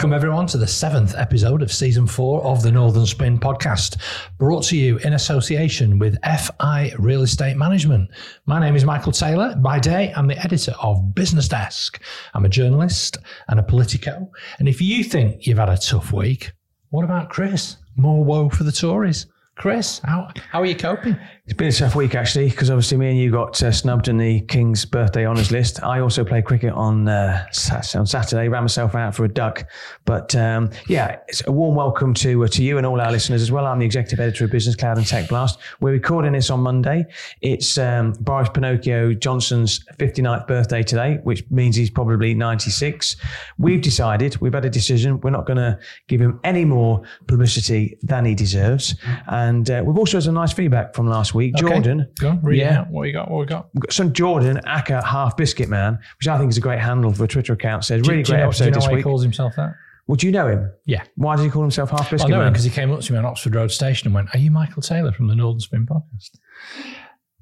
Welcome, everyone, to the seventh episode of season four of the Northern Spin podcast, brought to you in association with FI Real Estate Management. My name is Michael Taylor. By day, I'm the editor of Business Desk. I'm a journalist and a politico. And if you think you've had a tough week, what about Chris? More woe for the Tories. Chris, how, how are you coping? It's been a tough week actually, because obviously me and you got uh, snubbed in the King's birthday honours list. I also played cricket on uh, on Saturday, ran myself out for a duck. But um, yeah, it's a warm welcome to uh, to you and all our listeners as well. I'm the executive editor of Business Cloud and Tech Blast. We're recording this on Monday. It's um, Boris Pinocchio Johnson's 59th birthday today, which means he's probably 96. We've decided, we've had a decision, we're not going to give him any more publicity than he deserves. And uh, we've also had some nice feedback from last week. Okay. Jordan, Go on, Yeah. What you got? What we got? some Jordan Acker Half Biscuit Man, which I think is a great handle for a Twitter account, says really do you great know, do you episode know this why he calls himself that? Well, do you know him? Yeah. Why does he call himself Half Biscuit I know him Man? because he came up to me on Oxford Road Station and went, Are you Michael Taylor from the Northern Spin podcast?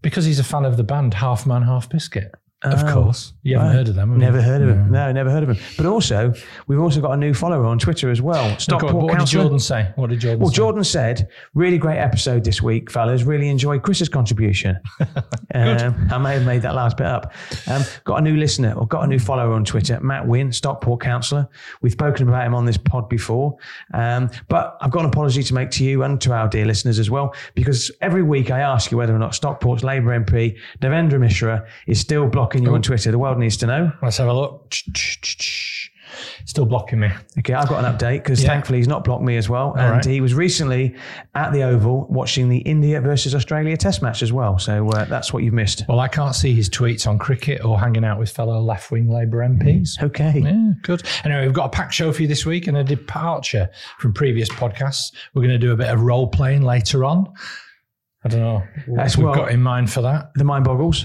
Because he's a fan of the band Half Man, Half Biscuit. Of Oh, course. You haven't right. heard of them. have Never you? heard of him. No, never heard of him. But also, we've also got a new follower on Twitter as well. Go Stockport what did Jordan say? What did Jordan Well, say? Jordan said, really great episode this week, fellas. Really enjoyed Chris's contribution. um, I may have made that last bit up. Um, got a new listener or got a new follower on Twitter, Matt Wynn, Stockport councillor. We've spoken about him on this pod before. Um, but I've got an apology to make to you and to our dear listeners as well, because every week I ask you whether or not Stockport's Labour MP, Navendu Mishra, is still blocking you on Twitter. The world needs to know. Let's have a look. Still blocking me. Okay, I've got an update because Yeah. thankfully he's not blocked me as well. And right. he was recently at the Oval watching the India versus Australia test match as well. So uh, that's what you've missed. Well, I can't see his tweets on cricket or hanging out with fellow left wing Labour MPs. Okay. Yeah, good. Anyway, we've got a packed show for you this week and a departure from previous podcasts. We're going to do a bit of role playing later on. I don't know what That's we've well- got in mind for that. The mind boggles.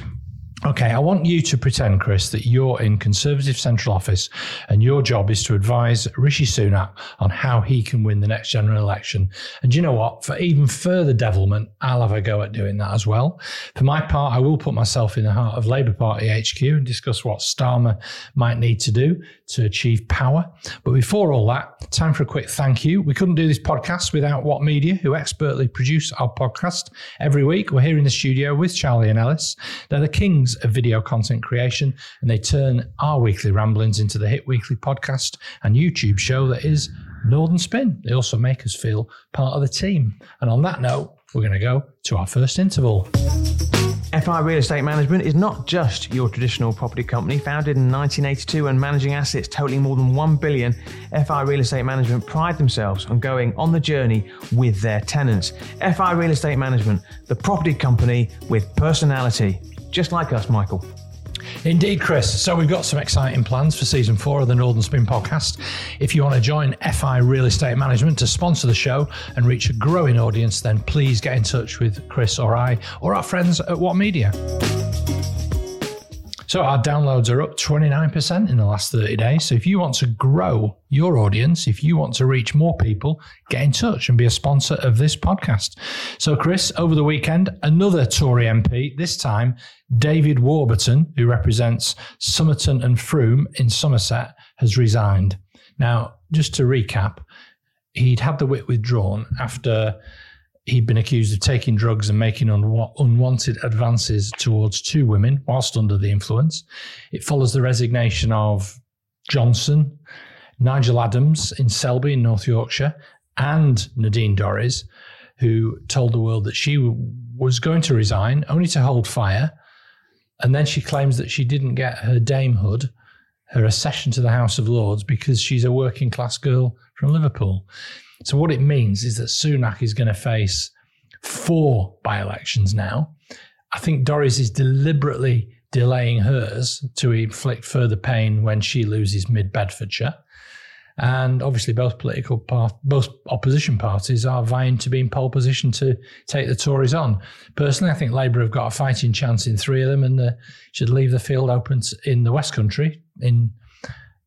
Okay, I want you to pretend, Chris, that you're in Conservative Central Office and your job is to advise Rishi Sunak on how he can win the next general election. And you know what? For even further devilment, I'll have a go at doing that as well. For my part, I will put myself in the heart of Labour Party HQ and discuss what Starmer might need to do to achieve power. But before all that, time for a quick thank you. We couldn't do this podcast without What Media, who expertly produce our podcast every week. We're here in the studio with Charlie and Ellis. They're the kings of video content creation, and they turn our weekly ramblings into the hit weekly podcast and YouTube show that is Northern Spin. They also make us feel part of the team. And on that note, we're going to go to our first interval. FI Real Estate Management is not just your traditional property company. Founded in 1982 and managing assets totaling more than 1 billion, FI Real Estate Management pride themselves on going on the journey with their tenants. FI Real Estate Management, the property company with personality. Just like us, Michael. Indeed, Chris. So we've got some exciting plans for season four of the Northern Spin podcast. If you want to join FI Real Estate Management to sponsor the show and reach a growing audience, then please get in touch with Chris or I or our friends at What Media. So our downloads are up 29% in the last 30 days. So if you want to grow your audience, if you want to reach more people, get in touch and be a sponsor of this podcast. So Chris, over the weekend, another Tory MP, this time David Warburton, who represents Somerton and Frome in Somerset, has resigned. Now, just to recap, he'd had the whip withdrawn after he'd been accused of taking drugs and making unwa- unwanted advances towards two women whilst under the influence. It follows the resignation of Johnson, Nigel Adams in Selby in North Yorkshire, and Nadine Dorries, who told the world that she w- was going to resign only to hold fire. And then she claims that she didn't get her damehood, her accession to the House of Lords, because she's a working class girl from Liverpool. So what it means is that Sunak is going to face four by-elections now. I think Dorries is deliberately delaying hers to inflict further pain when she loses mid Bedfordshire. And obviously, both political both opposition parties are vying to be in pole position to take the Tories on. Personally, I think Labour have got a fighting chance in three of them, and uh, should leave the field open in the West Country in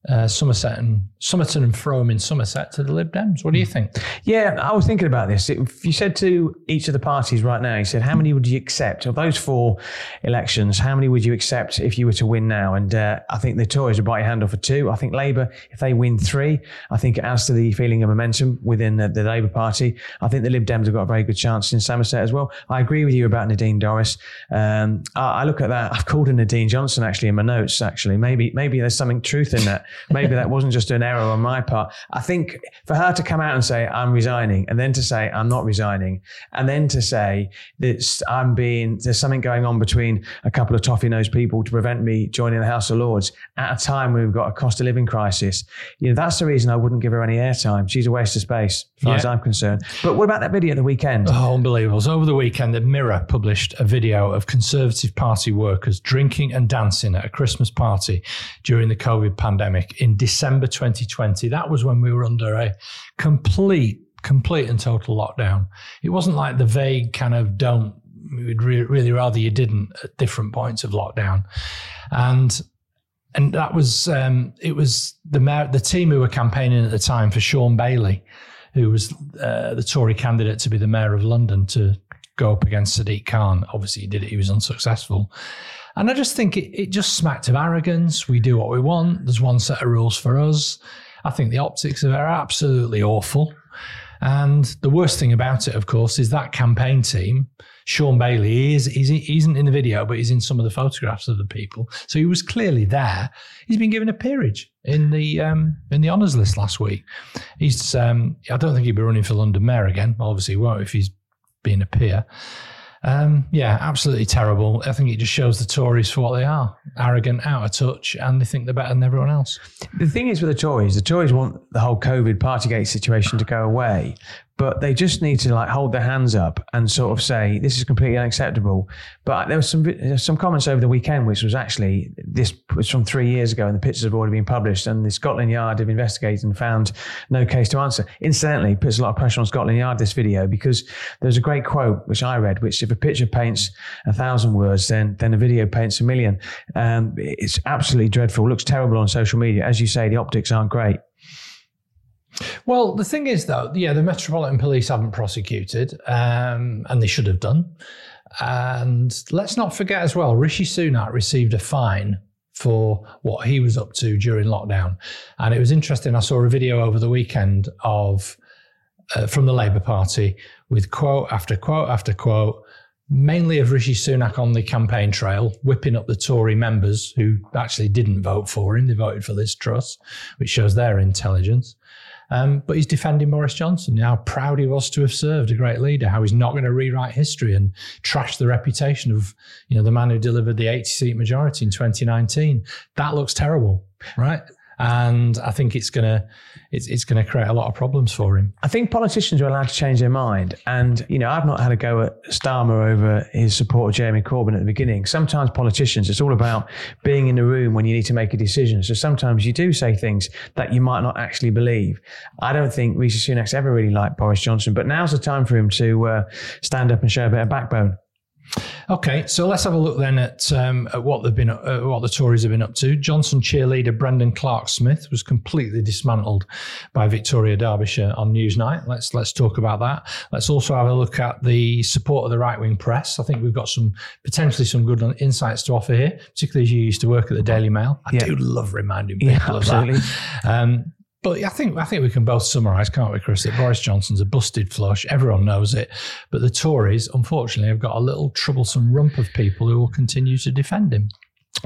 uh, Somerset and Somerton and Frome in Somerset to the Lib Dems. What do you think? Yeah, I was thinking about this. If you said to each of the parties right now, you said, how many would you accept of those four elections? How many would you accept if you were to win now? And uh, I think the Tories would bite your hand off for two. I think Labour, if they win three, I think it adds to the feeling of momentum within the, the Labour Party. I think the Lib Dems have got a very good chance in Somerset as well. I agree with you about Nadine Dorries. Um, I, I look at that. I've called her Nadine Johnson actually in my notes. Actually, maybe maybe there's something truth in that. Maybe that wasn't just an error on my part. I think for her to come out and say I'm resigning, and then to say I'm not resigning, and then to say that I'm being there's something going on between a couple of toffee nosed people to prevent me joining the House of Lords at a time when we've got a cost of living crisis. You know that's the reason I wouldn't give her any airtime. She's a waste of space, as far Yeah. as I'm concerned. But what about that video at the weekend? Oh, unbelievable. So over the weekend, the Mirror published a video of Conservative Party workers drinking and dancing at a Christmas party during the COVID pandemic in December 2020. That was when we were under a complete, complete and total lockdown. It wasn't like the vague kind of don't, we'd re- really rather you didn't at different points of lockdown. And and that was um, it was the mayor, the team who were campaigning at the time for Shaun Bailey, who was uh, the Tory candidate to be the mayor of London to go up against Sadiq Khan. Obviously, he did it; he was unsuccessful. And I just think it, it just smacked of arrogance. We do what we want. There's one set of rules for us. I think the optics of it are absolutely awful. And the worst thing about it, of course, is that campaign team. Shaun Bailey is he's, he isn't in the video, but he's in some of the photographs of the people. So he was clearly there. He's been given a peerage in the um, in the honours list last week. He's um, I don't think he'll be running for London Mayor again. Obviously, he won't if he's being a peer. Um, yeah, absolutely terrible. I think it just shows the Tories for what they are arrogant, out of touch, and they think they're better than everyone else. The thing is with the Tories, the Tories want the whole COVID Partygate situation to go away, but they just need to like hold their hands up and sort of say this is completely unacceptable. But there was some some comments over the weekend, which was actually this was from three years ago, and the pictures have already been published, and the Scotland Yard have investigated and found no case to answer. Incidentally, it puts a lot of pressure on Scotland Yard this video because there's a great quote which I read, which if a picture paints a thousand words, then then a video paints a million. Um, it's absolutely dreadful. Looks terrible on social media, as you say. The optics aren't great. Well, the thing is, though, yeah, the Metropolitan Police haven't prosecuted, um, and they should have done. And let's not forget as well, Rishi Sunak received a fine for what he was up to during lockdown. And it was interesting. I saw a video over the weekend of uh, from the Labour Party with quote after quote after quote, mainly of Rishi Sunak on the campaign trail, whipping up the Tory members who actually didn't vote for him. They voted for Liz Truss, which shows their intelligence. Um, but he's defending Boris Johnson, how proud he was to have served a great leader, how he's not going to rewrite history and trash the reputation of you know the man who delivered the 80 seat majority in 2019. That looks terrible, right? And I think it's gonna it's, it's gonna create a lot of problems for him. I think politicians are allowed to change their mind. And, you know, I've not had a go at Starmer over his support of Jeremy Corbyn at the beginning. Sometimes politicians, it's all about being in the room when you need to make a decision. So sometimes you do say things that you might not actually believe. I don't think Rishi Sunak's ever really liked Boris Johnson, but now's the time for him to uh, stand up and show a bit of backbone. Okay, so let's have a look then at, um, at what they've been, uh, what the Tories have been up to. Johnson cheerleader Brendan Clarke-Smith was completely dismantled by Victoria Derbyshire on Newsnight. Let's let's talk about that. Let's also have a look at the support of the right wing press. I think we've got some potentially some good insights to offer here, particularly as you used to work at the Daily Mail. I Yeah. do love reminding people Yeah, of absolutely. that. Um, but I think I think we can both summarise, can't we, Chris, that Boris Johnson's a busted flush. Everyone knows it. But the Tories, unfortunately, have got a little troublesome rump of people who will continue to defend him.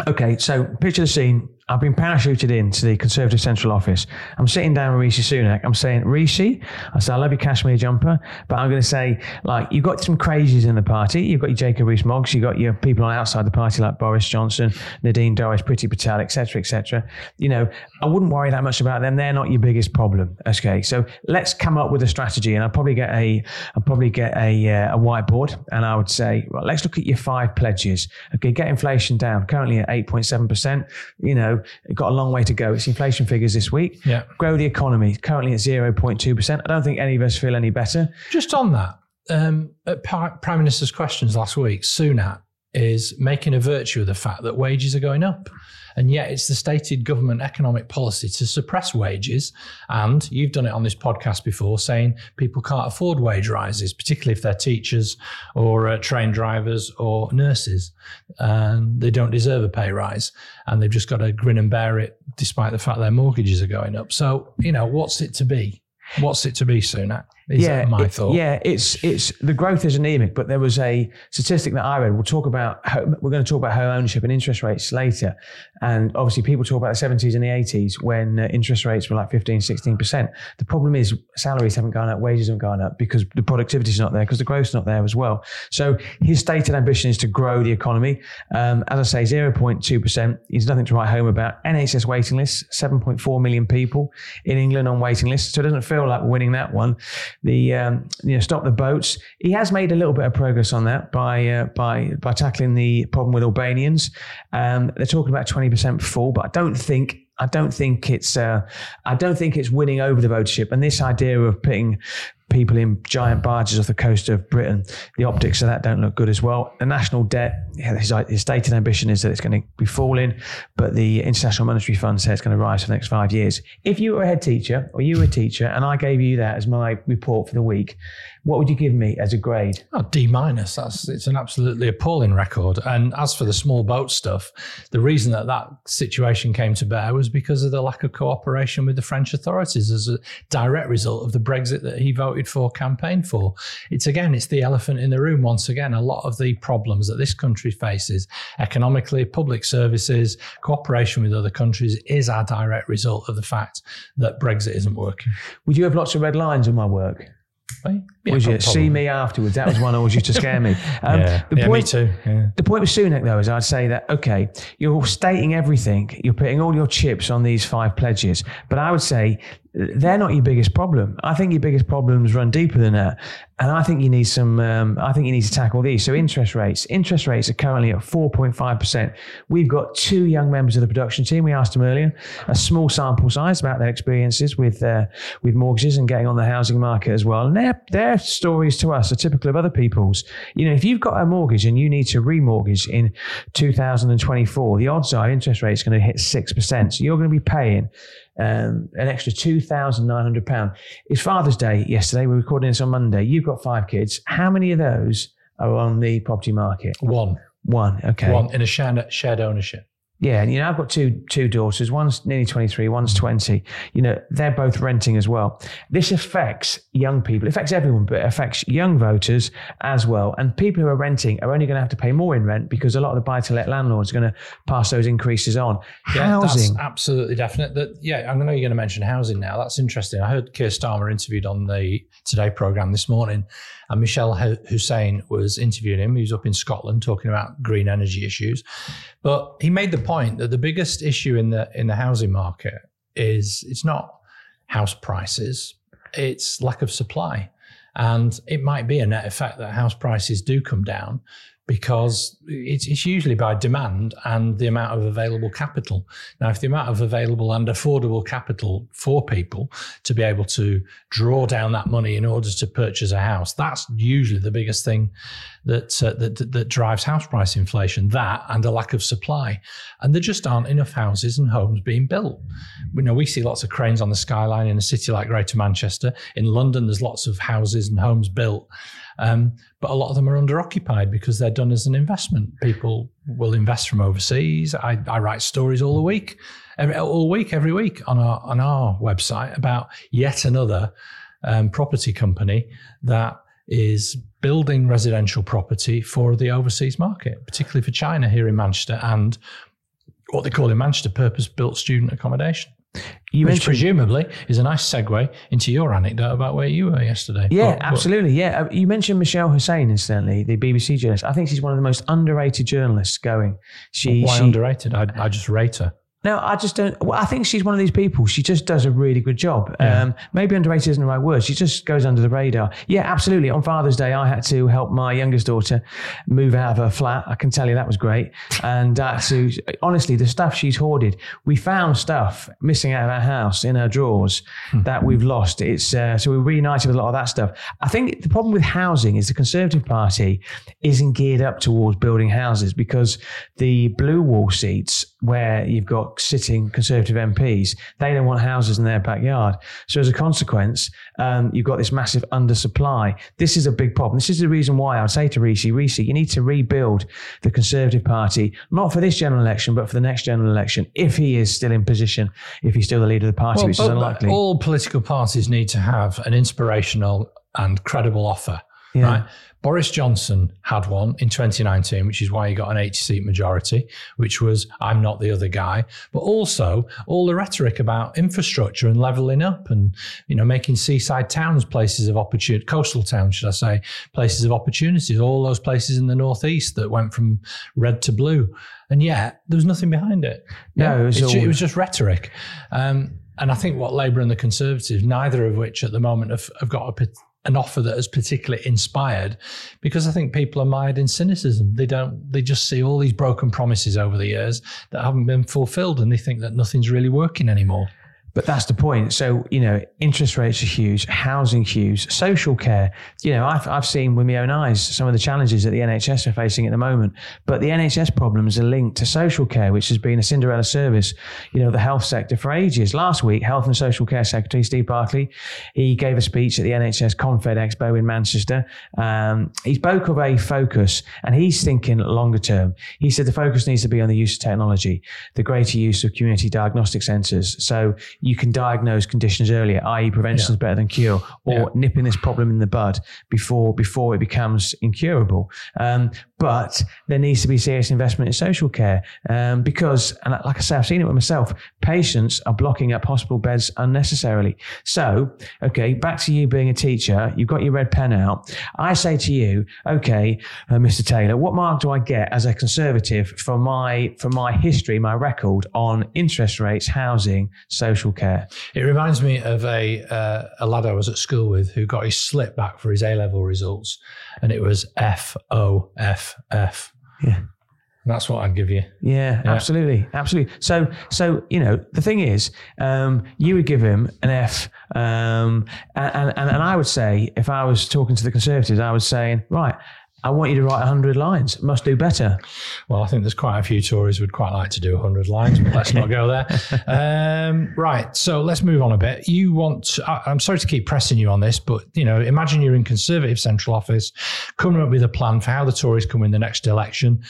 Okay, so picture the scene. I've been parachuted into the Conservative Central Office. I'm sitting down with Rishi Sunak. I'm saying, Rishi, I said, I love your cashmere jumper, but I'm going to say, like, you've got some crazies in the party. You've got your Jacob Rees-Moggs. You've got your people on outside the party like Boris Johnson, Nadine Dorries, Priti Patel, etc., etc. You know, I wouldn't worry that much about them. They're not your biggest problem. Okay, so let's come up with a strategy, and I'll probably get a, I'll probably get a, uh, a whiteboard, and I would say, well, let's look at your five pledges. Okay, get inflation down. Currently at 8.7 percent. You know, it got a long way to go. It's inflation figures this week. Yeah. Grow the economy. Currently at 0.2 percent. I don't think any of us feel any better. Just on that, um, at Prime Minister's questions last week, Sunak is making a virtue of the fact that wages are going up. And yet it's the stated government economic policy to suppress wages. And you've done it on this podcast before saying people can't afford wage rises, particularly if they're teachers or uh, train drivers or nurses. And they don't deserve a pay rise. And they've just got to grin and bear it despite the fact their mortgages are going up. So, you know, what's it to be? What's it to be, Sunak? Is yeah, my it- thought. Yeah, it's it's the growth is anemic, but there was a statistic that I read. We'll talk about home, we're going to talk about home ownership and interest rates later, and obviously people talk about the 70s and the 80s when uh, interest rates were like 15, 16 percent. The problem is salaries haven't gone up, wages haven't gone up because the productivity is not there, because the growth's not there as well. So his stated ambition is to grow the economy. Um, as I say, 0.2 percent is nothing to write home about. NHS waiting lists, 7.4 million people in England on waiting lists, so it doesn't feel like winning that one the um, you know stop the boats. He has made a little bit of progress on that by uh, by by tackling the problem with Albanians. Um, they're talking about twenty percent full, but I don't think. I don't think it's. Uh, I don't think it's winning over the votership. And this idea of putting people in giant barges off the coast of Britain, the optics of that don't look good as well. The national debt, his, his stated ambition is that it's going to be falling, but the International Monetary Fund says it's going to rise for the next five years. If you were a head teacher or you were a teacher and I gave you that as my report for the week, what would you give me as a grade? Oh, D minus. That's it's an absolutely appalling record. And as for the small boat stuff, the reason that that situation came to bear was because of the lack of cooperation with the French authorities as a direct result of the Brexit that he voted for, campaigned for. It's again, it's the elephant in the room. Once again, a lot of the problems that this country faces economically, public services, cooperation with other countries is a direct result of the fact that Brexit isn't working. Would you have lots of red lines on my work? Right? Yeah, would you prob- see me afterwards? That was one always used to scare me. Um, yeah, the yeah point, me too. Yeah. The point with Sunak, though, is I'd say that, okay, you're stating everything, you're putting all your chips on these five pledges, but I would say they're not your biggest problem. I think your biggest problems run deeper than that. And I think you need some, um, I think you need to tackle these. So interest rates, interest rates are currently at 4.5%. We've got two young members of the production team. We asked them earlier, a small sample size about their experiences with, uh, with mortgages and getting on the housing market as well. And their, their stories to us are typical of other people's. You know, if you've got a mortgage and you need to remortgage in 2024, the odds are interest rates going to hit 6%. So you're going to be paying um, an extra £2,900. It's Father's Day yesterday. We're recording this on Monday. You've got five kids. How many of those are on the property market? One. One. Okay. One in a shared, shared ownership. Yeah, and you know, I've got two two daughters. One's nearly twenty three. One's twenty. You know, they're both renting as well. This affects young people. It affects everyone, but it affects young voters as well. And people who are renting are only going to have to pay more in rent because a lot of the buy to let landlords are going to pass those increases on. Yeah, Housing. That's absolutely definite. That yeah, I know you're going to mention housing now. That's interesting. I heard Keir Starmer interviewed on the Today program this morning, and Mishal Hu- Husain was interviewing him. He was up in Scotland talking about green energy issues, but he made the point that the biggest issue in the in the housing market is it's not house prices, it's lack of supply. And it might be a net effect that house prices do come down because it's, it's usually by demand and the amount of available capital. Now, if the amount of available and affordable capital for people to be able to draw down that money in order to purchase a house, that's usually the biggest thing that, uh, that, that, that drives house price inflation. That and a lack of supply. And there just aren't enough houses and homes being built. We know we see lots of cranes on the skyline in a city like Greater Manchester. In London, there's lots of houses and homes built. Um, but a lot of them are under occupied because they're done as an investment. People will invest from overseas. I, I write stories all the week, every, all week, every week on our on our website about yet another um, property company that is building residential property for the overseas market, particularly for China here in Manchester and what they call in Manchester purpose built student accommodation. You Which mentioned presumably is a nice segue into your anecdote about where you were yesterday. Yeah, absolutely. Yeah, Uh, you mentioned Mishal Husain, incidentally, the BBC journalist. I think she's one of the most underrated journalists going. She, Why she underrated? I, I just rate her. No, I just don't. Well, I think she's one of these people. She just does a really good job. Yeah. Um, maybe underrated isn't the right word. She just goes under the radar. Yeah, absolutely. On Father's Day, I had to help my youngest daughter move out of her flat. I can tell you that was great. And uh, so, honestly, the stuff she's hoarded, we found stuff missing out of our house in her drawers that we've lost. It's uh, so we're reunited with a lot of that stuff. I think the problem with housing is the Conservative Party isn't geared up towards building houses because the blue wall seats where you've got sitting Conservative MPs, they don't want houses in their backyard. So as a consequence, um, you've got this massive undersupply. This is a big problem. This is the reason why I would say to Rishi, Rishi, you need to rebuild the Conservative Party, not for this general election, but for the next general election, if he is still in position, if he's still the leader of the party, which is unlikely. all political parties need to have an inspirational and credible offer. Yeah. Right. Boris Johnson had one in 2019, which is why he got an 80 seat majority, which was I'm not the other guy. But also all the rhetoric about infrastructure and leveling up and, you know, making seaside towns places of opportunity, coastal towns, should I say, places of opportunities, all those places in the northeast that went from red to blue. And yet there was nothing behind it. No, it was all- it was just rhetoric. Um, and I think what Labour and the Conservatives, neither of which at the moment have, have got a, an offer that has particularly inspired, because I think people are mired in cynicism. They don't. They just see all these broken promises over the years that haven't been fulfilled, and they think that nothing's really working anymore. But that's the point. So, you know, interest rates are huge, housing huge, social care. You know, I've, I've seen with my own eyes some of the challenges that the NHS are facing at the moment. But the NHS problems are linked to social care, which has been a Cinderella service, you know, the health sector for ages. Last week, Health and Social Care Secretary Steve Barclay, he gave a speech at the NHS Confed Expo in Manchester. Um, he spoke of a focus and he's thinking longer term. He said the focus needs to be on the use of technology, the greater use of community diagnostic centres. So you can diagnose conditions earlier, i.e., prevention is better than cure, or Yeah. nipping this problem in the bud before before it becomes incurable. Um, but there needs to be serious investment in social care um, because, and like I say, I've seen it with myself. Patients are blocking up hospital beds unnecessarily. So, okay, back to you being a teacher. You've got your red pen out. I say to you, okay, uh, Mr. Taylor, what mark do I get as a conservative for my for my history, my record on interest rates, housing, social care? It reminds me of a uh, a lad I was at school with who got his slip back for his A level results, and it was F O F F. Yeah. And that's what I'd give you. Yeah, Yeah. absolutely, absolutely. So, so you know, the thing is, um, you would give him an F, um, and, and and I would say, if I was talking to the Conservatives, I was saying, right, I want you to write hundred lines. Must do better. Well, I think there's quite a few Tories who'd quite like to do 100 lines, but let's not go there. Um, right. So let's move on a bit. You want, I, I'm sorry to keep pressing you on this, but, you know, imagine you're in Conservative Central Office coming up with a plan for how the Tories come in the next election.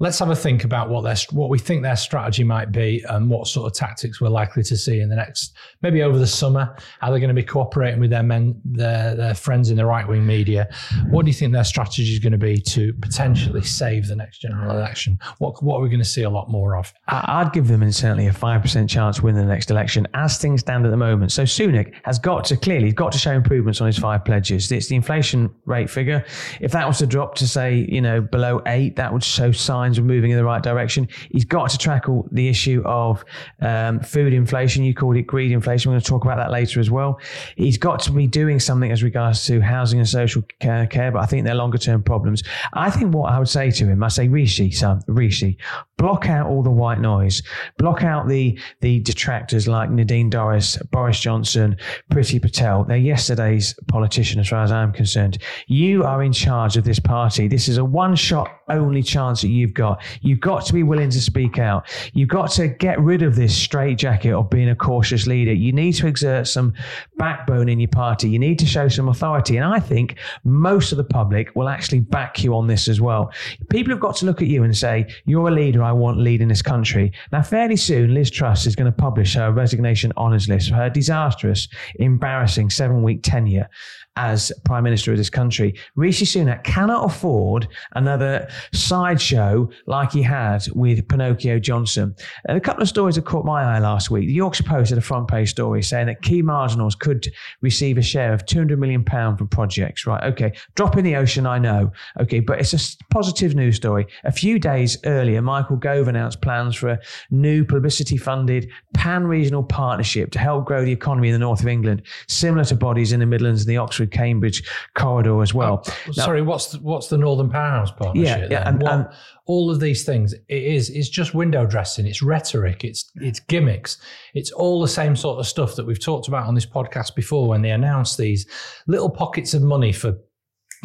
Let's have a think about what their what we think their strategy might be and what sort of tactics we're likely to see in the next maybe over the summer. Are they're going to be cooperating with their men, their their friends in the right wing media. What do you think their strategy is going to be to potentially save the next general election? What what are we going to see a lot more of? I'd give them certainly a five percent chance winning the next election, as things stand at the moment. So Sunak has got to clearly got to show improvements on his five pledges. It's the inflation rate figure. If that was to drop to say you know below eight, that would show signs of moving in the right direction. He's got to tackle the issue of um, food inflation. You called it greed inflation. We're going to talk about that later as well. He's got to be doing something as regards to housing and social care, care but I think they're longer term problems. I think what I would say to him, I say, Rishi, son, Rishi, block out all the white noise, block out the the detractors like Nadine Dorries, Boris Johnson, Priti Patel. They're yesterday's politician, as far as I'm concerned. You are in charge of this party. This is a one shot only chance that you've got. You've got to be willing to speak out. You've got to get rid of this straitjacket of being a cautious leader. You need to exert some backbone in your party. You need to show some authority. And I think most of the public will actually back you on this as well. People have got to look at you and say, You're a leader I want leading this country. Now, fairly soon, Liz Truss is going to publish her resignation honours list for her disastrous, embarrassing seven week tenure. As Prime Minister of this country. Rishi Sunak cannot afford another sideshow like he had with Pinocchio Johnson. And a couple of stories that caught my eye last week. The Yorkshire Post had a front page story saying that key marginals could receive a share of £200 million for projects. Right, okay. Drop in the ocean, I know. Okay, but it's a positive news story. A few days earlier, Michael Gove announced plans for a new publicity funded pan regional partnership to help grow the economy in the north of England, similar to bodies in the Midlands and the Oxford Cambridge corridor as well. Oh, now, sorry, what's the, what's the Northern Powerhouse partnership? Yeah, yeah and, what, and, all of these things it is it's just window dressing it's rhetoric it's it's gimmicks it's all the same sort of stuff that we've talked about on this podcast before when they announce these little pockets of money for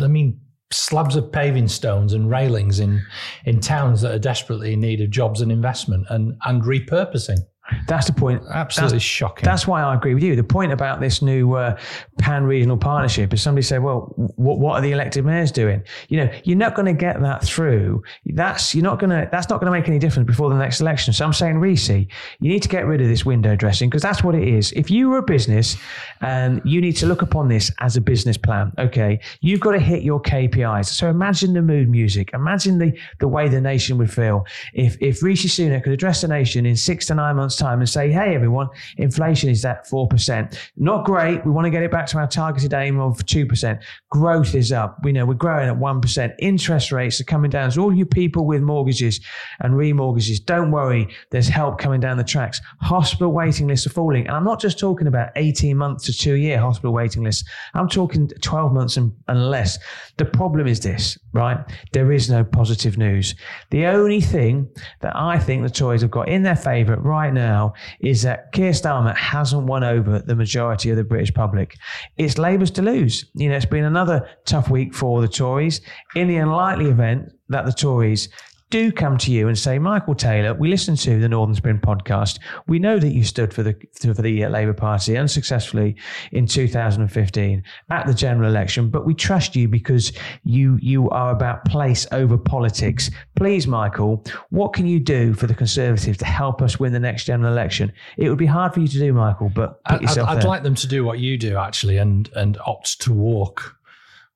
i mean slabs of paving stones and railings in in towns that are desperately in need of jobs and investment and and repurposing that's the point. Absolutely that's, shocking. That's why I agree with you. The point about this new uh, pan regional partnership is somebody said, well, what, what are the elected mayors doing? You know, you're not going to get that through. That's you're not going to. That's not going to make any difference before the next election. So I'm saying, Reese, you need to get rid of this window dressing because that's what it is. If you were a business and you need to look upon this as a business plan, okay, you've got to hit your KPIs. So imagine the mood music. Imagine the the way the nation would feel if if Rishi Sunak could address the nation in six to nine months months' time and say, hey, everyone, inflation is at 4%. Not great. We want to get it back to our targeted aim of 2%. Growth is up. We know we're growing at 1%. Interest rates are coming down. So, all you people with mortgages and remortgages, don't worry. There's help coming down the tracks. Hospital waiting lists are falling. And I'm not just talking about 18 months to two year hospital waiting lists. I'm talking 12 months and, and less. The problem is this, right? There is no positive news. The only thing that I think the Tories have got in their favour right now is that Keir Starmer hasn't won over the majority of the British public. It's Labour's to lose. You know, it's been another tough week for the Tories. In the unlikely event that the Tories do come to you and say, Michael Taylor, we listened to the Northern Spin podcast. We know that you stood for the for the Labour Party unsuccessfully in 2015 at the general election, but we trust you because you you are about place over politics. Please, Michael, what can you do for the Conservatives to help us win the next general election? It would be hard for you to do, Michael, but I'd, I'd like them to do what you do actually, and and opt to walk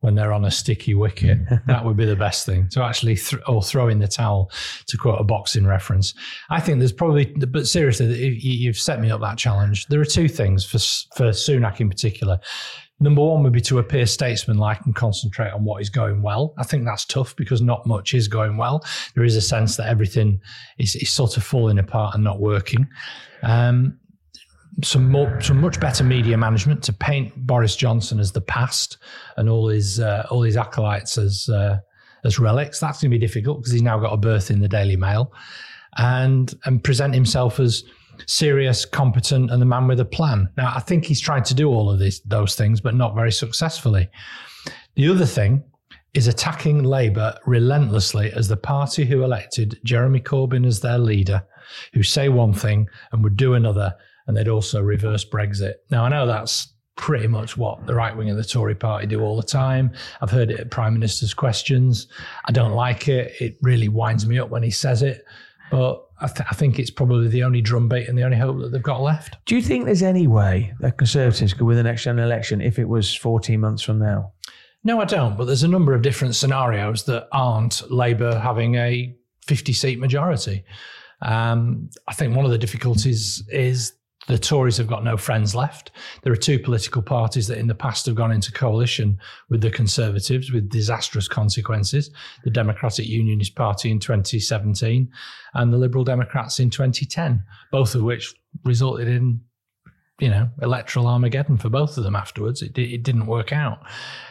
when they're on a sticky wicket. that would be the best thing to actually th- or throw in the towel, to quote a boxing reference. I think there's probably, but seriously, you've set me up that challenge. There are two things for for Sunak in particular. Number one would be to appear statesmanlike and concentrate on what is going well. I think that's tough because not much is going well. There is a sense that everything is, is sort of falling apart and not working. Um, some more, some much better media management to paint Boris Johnson as the past and all his uh, all his acolytes as uh, as relics. That's going to be difficult because he's now got a berth in the Daily Mail, and and present himself as serious, competent, and the man with a plan. Now, I think he's tried to do all of these those things, but not very successfully. The other thing is attacking Labour relentlessly as the party who elected Jeremy Corbyn as their leader, who say one thing and would do another and they'd also reverse Brexit. Now, I know that's pretty much what the right wing of the Tory party do all the time. I've heard it at Prime Minister's questions. I don't like it. It really winds me up when he says it. But I, th- I, think it's probably the only drumbeat and the only hope that they've got left. Do you think there's any way that Conservatives could win the next general election if it was 14 months from now? No, I don't. But there's a number of different scenarios that aren't Labour having a 50 seat majority. Um, I think one of the difficulties is the Tories have got no friends left. There are two political parties that in the past have gone into coalition with the Conservatives with disastrous consequences the Democratic Unionist Party in 2017 and the Liberal Democrats in 2010, both of which resulted in you know, electoral Armageddon for both of them afterwards. It, it didn't work out.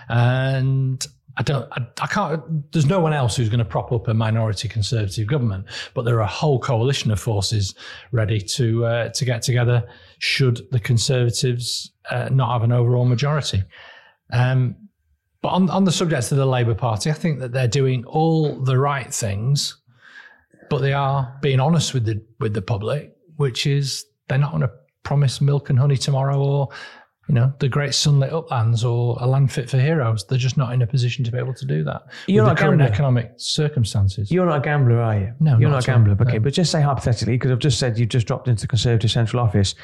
And I don't, I, I, can't, there's no one else who's going to prop up a minority conservative government, but there are a whole coalition of forces ready to, uh, to get together should the conservatives uh, not have an overall majority. Um, but on, on the subject of the Labour Party, I think that they're doing all the right things, but they are being honest with the, with the public, which is they're not going to promise milk and honey tomorrow or you know, the great sunlit uplands or a land fit for heroes. They're just not in a position to be able to do that. You're not the current gambler. economic circumstances. You're not a gambler, are you? No, you're not a gambler. Okay, No. but just say hypothetically, because I've just said you've just dropped into the Conservative Central Office,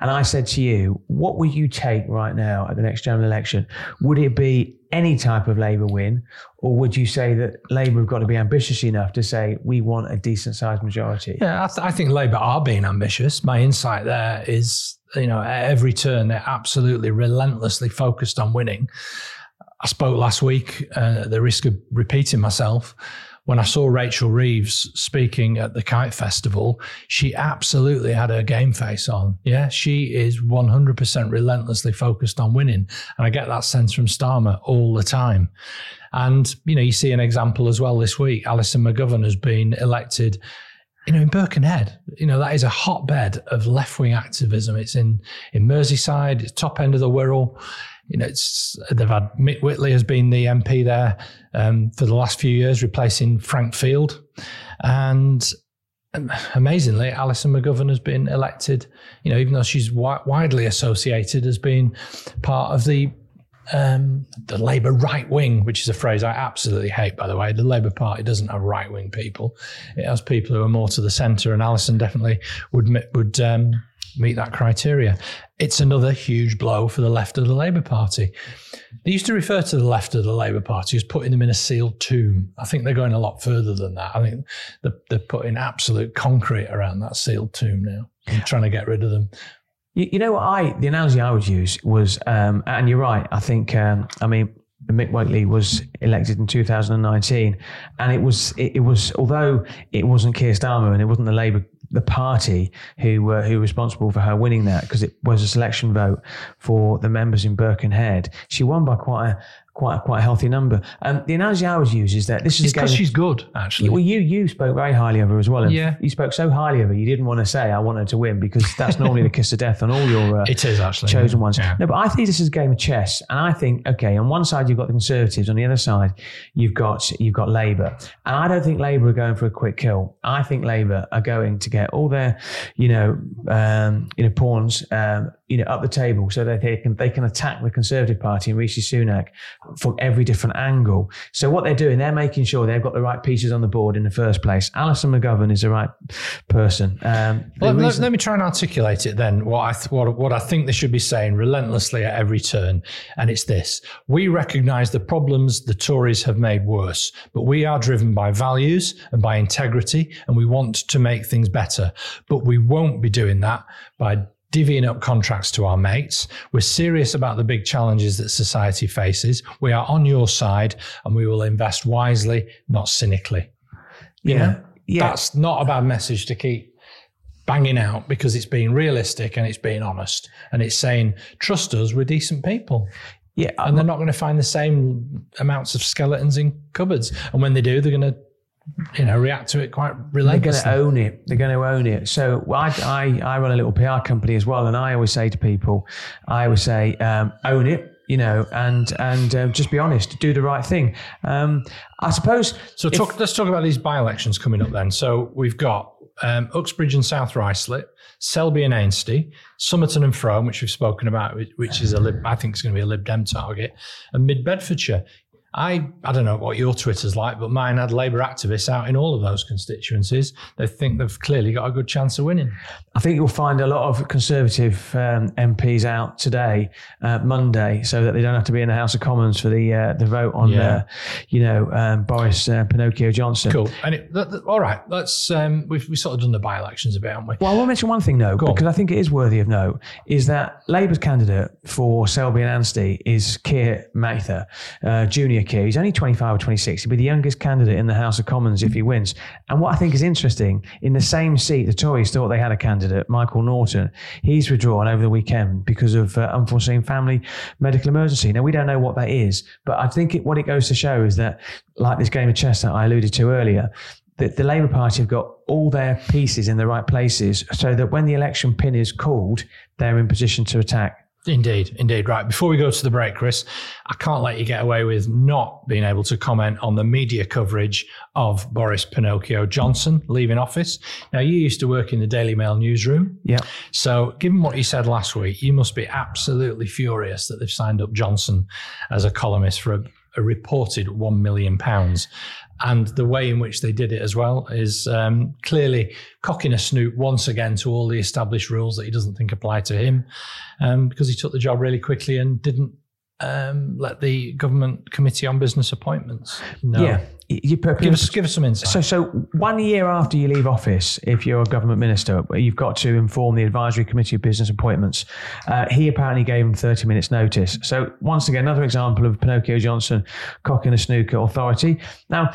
and I said to you, what would you take right now at the next general election? Would it be any type of Labour win, or would you say that Labour have got to be ambitious enough to say we want a decent sized majority? Yeah, I, th- I think Labour are being ambitious. My insight there is, you know, at every turn they're absolutely relentlessly focused on winning. I spoke last week, uh, at the risk of repeating myself, when I saw Rachel Reeves speaking at the Kite Festival, she absolutely had her game face on. Yeah, she is 100% relentlessly focused on winning. And I get that sense from Starmer all the time. And, you know, you see an example as well this week. Alison McGovern has been elected you know, in Birkenhead, you know, that is a hotbed of left wing activism. It's in in Merseyside, it's top end of the Wirral. You know, it's they've had Mick Whitley has been the MP there um, for the last few years, replacing Frank Field, and um, amazingly, Alison McGovern has been elected. You know, even though she's wi- widely associated as being part of the um, the Labour right wing, which is a phrase I absolutely hate, by the way. The Labour Party doesn't have right wing people; it has people who are more to the centre, and Alison definitely would would um, meet that criteria. It's another huge blow for the left of the Labour Party. They used to refer to the left of the Labour Party as putting them in a sealed tomb. I think they're going a lot further than that. I think they're, they're putting absolute concrete around that sealed tomb now trying to get rid of them. You, you know what I the analogy I would use was, um, and you're right. I think um, I mean Mick Whitley was elected in 2019, and it was it, it was although it wasn't Keir Starmer and it wasn't the Labour the party who were who were responsible for her winning that because it was a selection vote for the members in Birkenhead. She won by quite a quite a, quite a healthy number. And the analogy I would use is that this is because she's good, actually. well, you you spoke very highly of her as well. And Yeah. you spoke so highly of her, you didn't want to say I want her to win because that's normally the kiss of death on all your uh, It is actually chosen ones. Yeah. No, but I think this is a game of chess, and I think okay, on one side you've got the Conservatives, on the other side you've got you've got Labour, and I don't think Labour are going for a quick kill. I think Labour are going to get all their, you know, um, you know, pawns, um, you know, up the table so that they can they can attack the Conservative Party and Rishi Sunak from every different angle. So what they're doing, they're making sure they've got the right pieces on the board in the first place. Alison McGovern is the right person. Um, the Let, let- reason- let me try and articulate it then. What I th- what, what I think they should be saying relentlessly at every turn, and it's this: we recognise the problems the Tories have made worse, but we are driven by values and by integrity, and we want to make things better. But we won't be doing that by divvying up contracts to our mates. We're serious about the big challenges that society faces. We are on your side, and we will invest wisely, not cynically. You yeah, know? yeah. That's not a bad message to keep banging out because it's being realistic and it's being honest and it's saying trust us we're decent people yeah, and they're not going to find the same amounts of skeletons in cupboards and when they do they're going to you know react to it quite They're going to own it. They're going to own it. So I, I, I run a little PR company as well, and I always say to people, I always say, um, own it, you know, and and um, just be honest, do the right thing. Um, I suppose. so talk, let's talk about these by-elections coming up then so we've got um, Uxbridge and South Ruislip, Selby and Ainsty, Somerton and Frome, which we've spoken about, which- which is a lib, I think is going to be a Lib Dem target, and Mid Bedfordshire. I I don't know what your Twitter's like, but mine had Labour activists out in all of those constituencies. They think they've clearly got a good chance of winning. I think you'll find a lot of Conservative um, MPs out today, uh, Monday, so that they don't have to be in the House of Commons for the uh, the vote on, Yeah. uh, you know, um, Boris uh, Pinocchio Johnson. Cool. And it, th- th- all right, let's um, we've we sort of done the by-elections a bit, haven't we? Well, I want to mention one thing though, Go on. because I think it is worthy of note, is that Labour's candidate for Selby and Ainsty is Keir Mather, uh, Junior Keir. He's only 25 or 26. He'll be the youngest candidate in the House of Commons if he wins. And what I think is interesting, in the same seat, the Tories thought they had a candidate, Michael Naughton. He's withdrawn over the weekend because of uh, unforeseen family medical emergency. Now, we don't know what that is, but I think it, what it goes to show is that, like this game of chess that I alluded to earlier, that the Labour Party have got all their pieces in the right places so that when the election pin is called, they're in position to attack Indeed, indeed. Right. Before we go to the break, Chris, I can't let you get away with not being able to comment on the media coverage of Boris Pinocchio Johnson leaving office. Now, you used to work in the Daily Mail newsroom. Yeah. So, given what you said last week, you must be absolutely furious that they've signed up Johnson as a columnist for a, a reported £1 million. And the way in which they did it as well is um, clearly cocking a snoot once again to all the established rules that he doesn't think apply to him um, because he took the job really quickly and didn't um, let the government committee on business appointments know. Yeah. You, Give us, give us some insight. So, so one year after you leave office, if you're a government minister, you've got to inform the advisory committee of business appointments. Uh, he apparently gave him 30 minutes notice. So once again, another example of Pinocchio Johnson cocking a snooker authority. Now,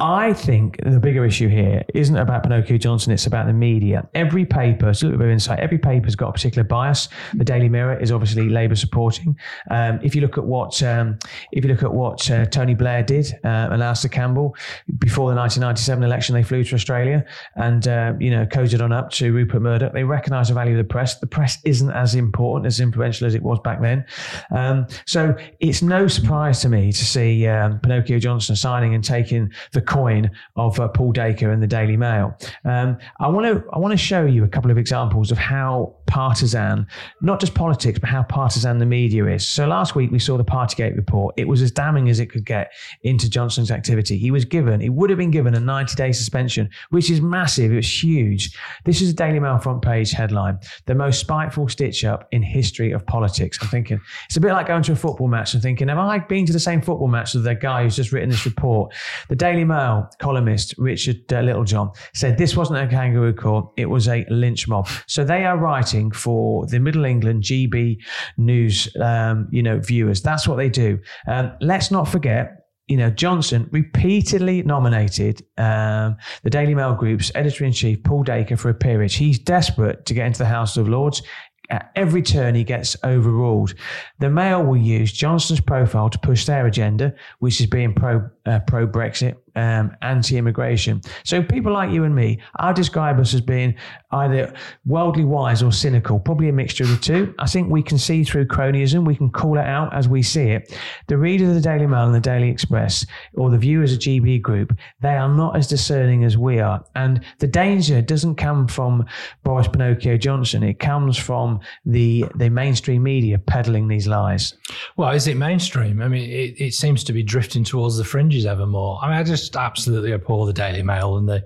I think the bigger issue here isn't about Pinocchio Johnson, it's about the media. Every paper, it's a little bit of insight, every paper's got a particular bias. The Daily Mirror is obviously Labour supporting. Um, if you look at what um, if you look at what uh, Tony Blair did uh, and Alastair Campbell before the 1997 election, they flew to Australia and uh, you know coded on up to Rupert Murdoch. They recognise the value of the press. The press isn't as important as influential as it was back then. Um, so it's no surprise to me to see um, Pinocchio Johnson signing and taking the coin of uh, Paul Dacre and the Daily Mail. Um, I want to I want to show you a couple of examples of how partisan, not just politics, but how partisan the media is. So last week we saw the Partygate report. It was as damning as it could get into Johnson's activity. He was given, he would have been given a 90 day suspension, which is massive. It was huge. This is a Daily Mail front page headline: the most spiteful stitch up in history of politics. I'm thinking it's a bit like going to a football match and thinking, have I been to the same football match as the guy who's just written this report? The Daily Mail columnist Richard uh, Littlejohn said this wasn't a kangaroo court; it was a lynch mob. So they are writing for the Middle England GB News, um, you know, viewers. That's what they do. Um, let's not forget you know, Johnson repeatedly nominated um, the Daily Mail Group's editor in chief, Paul Dacre, for a peerage. He's desperate to get into the House of Lords. At every turn, he gets overruled. The Mail will use Johnson's profile to push their agenda, which is being pro uh, pro Brexit, um, anti immigration. So people like you and me, I describe us as being either worldly wise or cynical, probably a mixture of the two. I think we can see through cronyism, we can call it out as we see it. The readers of the Daily Mail and the Daily Express, or the viewers of GB Group, they are not as discerning as we are. And the danger doesn't come from Boris Pinocchio Johnson, it comes from the, the mainstream media peddling these lies. Well, is it mainstream? I mean, it, it seems to be drifting towards the fringes ever more. I mean, I just absolutely abhor the Daily Mail and the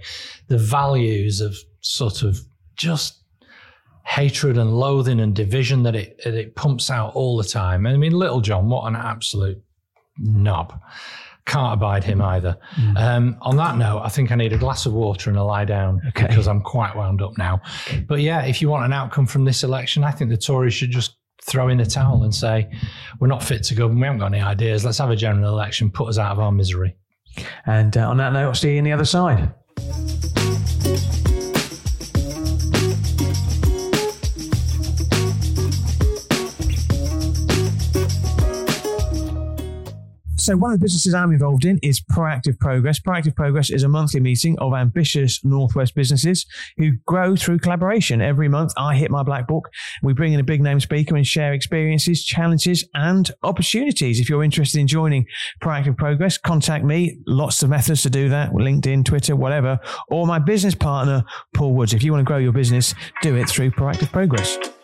the values of sort of just hatred and loathing and division that it that it pumps out all the time. I mean, Littlejohn, what an absolute knob. Can't abide him either. Mm. Um, on that note, I think I need a glass of water and a lie down okay. because I'm quite wound up now. Okay. But yeah, if you want an outcome from this election, I think the Tories should just throw in the towel and say, we're not fit to govern. We haven't got any ideas. Let's have a general election, put us out of our misery. And uh, on that note, I'll see you on the other side. So, one of the businesses I'm involved in is Proactive Progress. Proactive Progress is a monthly meeting of ambitious Northwest businesses who grow through collaboration. Every month, I hit my black book. We bring in a big name speaker and share experiences, challenges, and opportunities. If you're interested in joining Proactive Progress, contact me. Lots of methods to do that LinkedIn, Twitter, whatever, or my business partner, Paul Woods. If you want to grow your business, do it through Proactive Progress.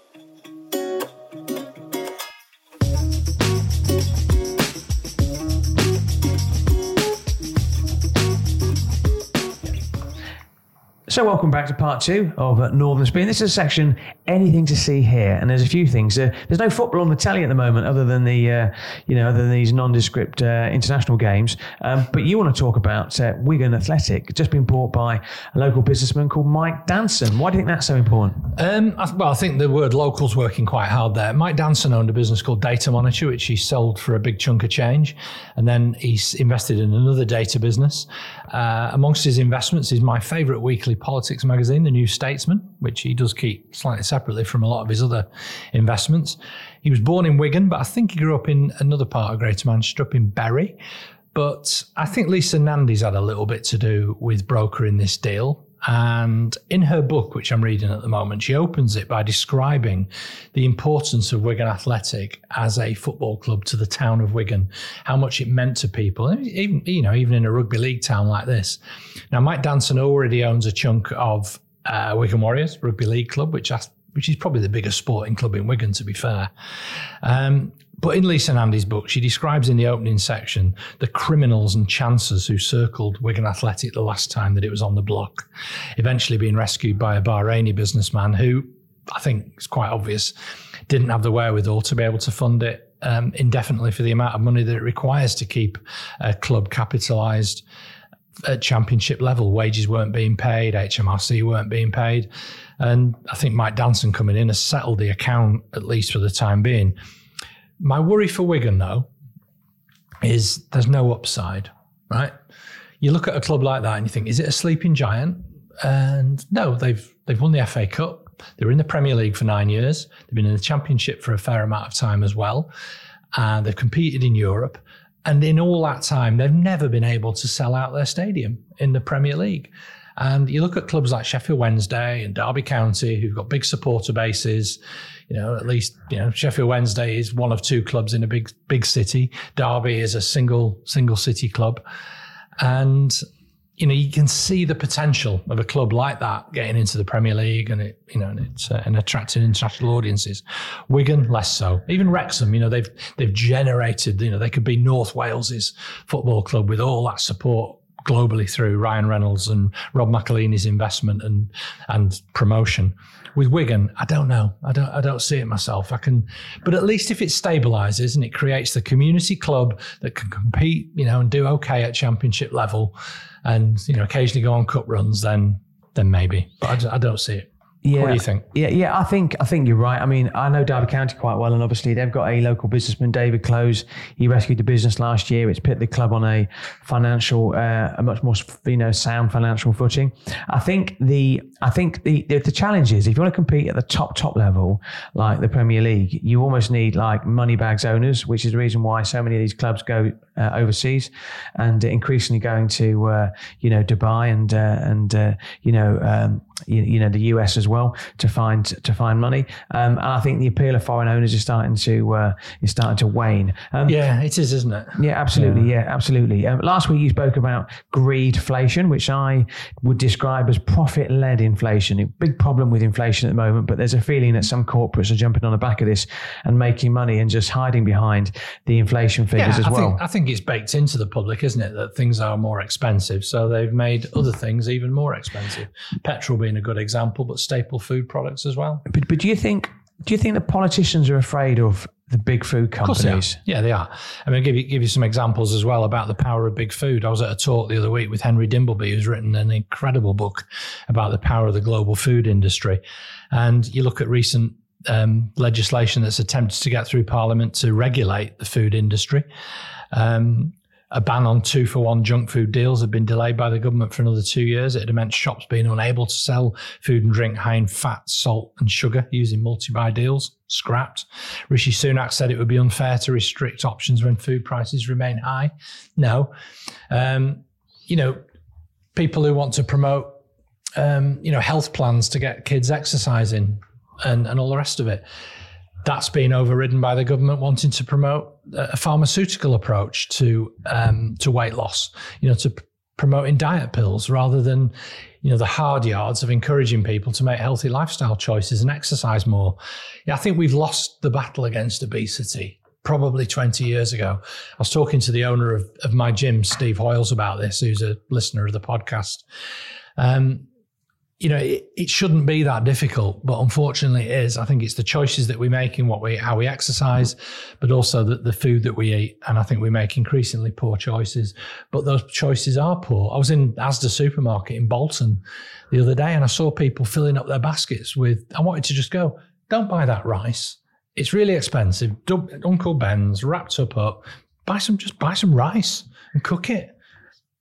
So, welcome back to part two of Northern Spin. This is a section, anything to see here, and there's a few things. Uh, there's no football on the telly at the moment, other than the, uh, you know, other than these nondescript uh, international games. Um, but you want to talk about uh, Wigan Athletic, just been bought by a local businessman called Mike Danson. Why do you think that's so important? Um, I, well, I think the word local's working quite hard there. Mike Danson owned a business called Datamonitor, which he sold for a big chunk of change, and then he's invested in another data business. Uh, amongst his investments is my favourite weekly politics magazine, The New Statesman, which he does keep slightly separately from a lot of his other investments. He was born in Wigan, but I think he grew up in another part of Greater Manchester, up in Bury. But I think Lisa Nandy's had a little bit to do with brokering this deal. And in her book, which I'm reading at the moment, she opens it by describing the importance of Wigan Athletic as a football club to the town of Wigan, how much it meant to people, even you know, even in a rugby league town like this. Now, Mike Danson already owns a chunk of uh, Wigan Warriors Rugby League Club, which which is probably the biggest sporting club in Wigan, to be fair. Um, but in Lisa Nandy's book, she describes in the opening section the criminals and chancers who circled Wigan Athletic the last time that it was on the block, eventually being rescued by a Bahraini businessman who, I think it's quite obvious, didn't have the wherewithal to be able to fund it um, indefinitely for the amount of money that it requires to keep a club capitalised at championship level. Wages weren't being paid, HMRC weren't being paid. And I think Mike Danson coming in has settled the account, at least for the time being. My worry for Wigan, though, is there's no upside, right? You look at a club like that and you think, is it a sleeping giant? And no, they've they've won the FA Cup. They were in the Premier League for nine years. They've been in the Championship for a fair amount of time as well. And they've competed in Europe. And in all that time, they've never been able to sell out their stadium in the Premier League. And you look at clubs like Sheffield Wednesday and Derby County, who've got big supporter bases. You know, at least you know Sheffield Wednesday is one of two clubs in a big big city. Derby is a single single city club, and you know you can see the potential of a club like that getting into the Premier League and it you know and it's uh, and attracting international audiences. Wigan less so. Even Wrexham, you know they've they've generated you know they could be North Wales's football club with all that support globally through Ryan Reynolds and Rob McElhenney's investment and and promotion. With Wigan, I don't know. I don't I don't see it myself. I can but at least if it stabilizes and it creates the community club that can compete, you know, and do okay at championship level and, you know, occasionally go on cup runs, then then maybe. But I, I don't see it. Yeah. What do you think? Yeah, yeah, I think I think you're right. I mean, I know Derby County quite well, and obviously they've got a local businessman, David Close. He rescued the business last year. It's put the club on a financial, uh, a much more you know sound financial footing. I think the I think the, the the challenge is if you want to compete at the top top level, like the Premier League, you almost need like money bags owners, which is the reason why so many of these clubs go uh, overseas, and increasingly going to uh, you know Dubai and uh, and uh, you know um, you, you, know the US as well to find to find money. Um, and I think the appeal of foreign owners is starting to uh, is starting to wane. Um, yeah, it is, isn't it? Yeah, absolutely. Yeah, yeah absolutely. Um, last week you spoke about greedflation, which I would describe as profit led inflation. A big problem with inflation at the moment, but there's a feeling that some corporates are jumping on the back of this and making money and just hiding behind the inflation figures yeah, as I well. Think, I think it's baked into the public, isn't it, that things are more expensive, so they've made other things even more expensive. Petrol being a good example, but staple food products as well. But, but do you think do you think the politicians are afraid of the big food companies? They yeah, they are. I mean, I'll give you give you some examples as well about the power of big food. I was at a talk the other week with Henry Dimbleby, who's written an incredible book about the power of the global food industry. And you look at recent um, legislation that's attempted to get through Parliament to regulate the food industry. Um, a ban on two for one junk food deals had been delayed by the government for another two years. It had meant shops being unable to sell food and drink high in fat, salt, and sugar using multi buy deals, scrapped. Rishi Sunak said it would be unfair to restrict options when food prices remain high. No. Um, you know, people who want to promote, um, you know, health plans to get kids exercising and, and all the rest of it that's been overridden by the government wanting to promote a pharmaceutical approach to um, to weight loss. You know, to p- promoting diet pills rather than you know the hard yards of encouraging people to make healthy lifestyle choices and exercise more. Yeah, I think we've lost the battle against obesity probably 20 years ago. I was talking to the owner of, of my gym, Steve Hoyles, about this, who's a listener of the podcast. Um, you know, it, it, shouldn't be that difficult, but unfortunately it is. I think it's the choices that we make in what we, how we exercise, but also the, the food that we eat. And I think we make increasingly poor choices, but those choices are poor. I was in Asda supermarket in Bolton the other day and I saw people filling up their baskets with, I wanted to just go, don't buy that rice. It's really expensive. Uncle Ben's wrapped up up. Buy some, just buy some rice and cook it.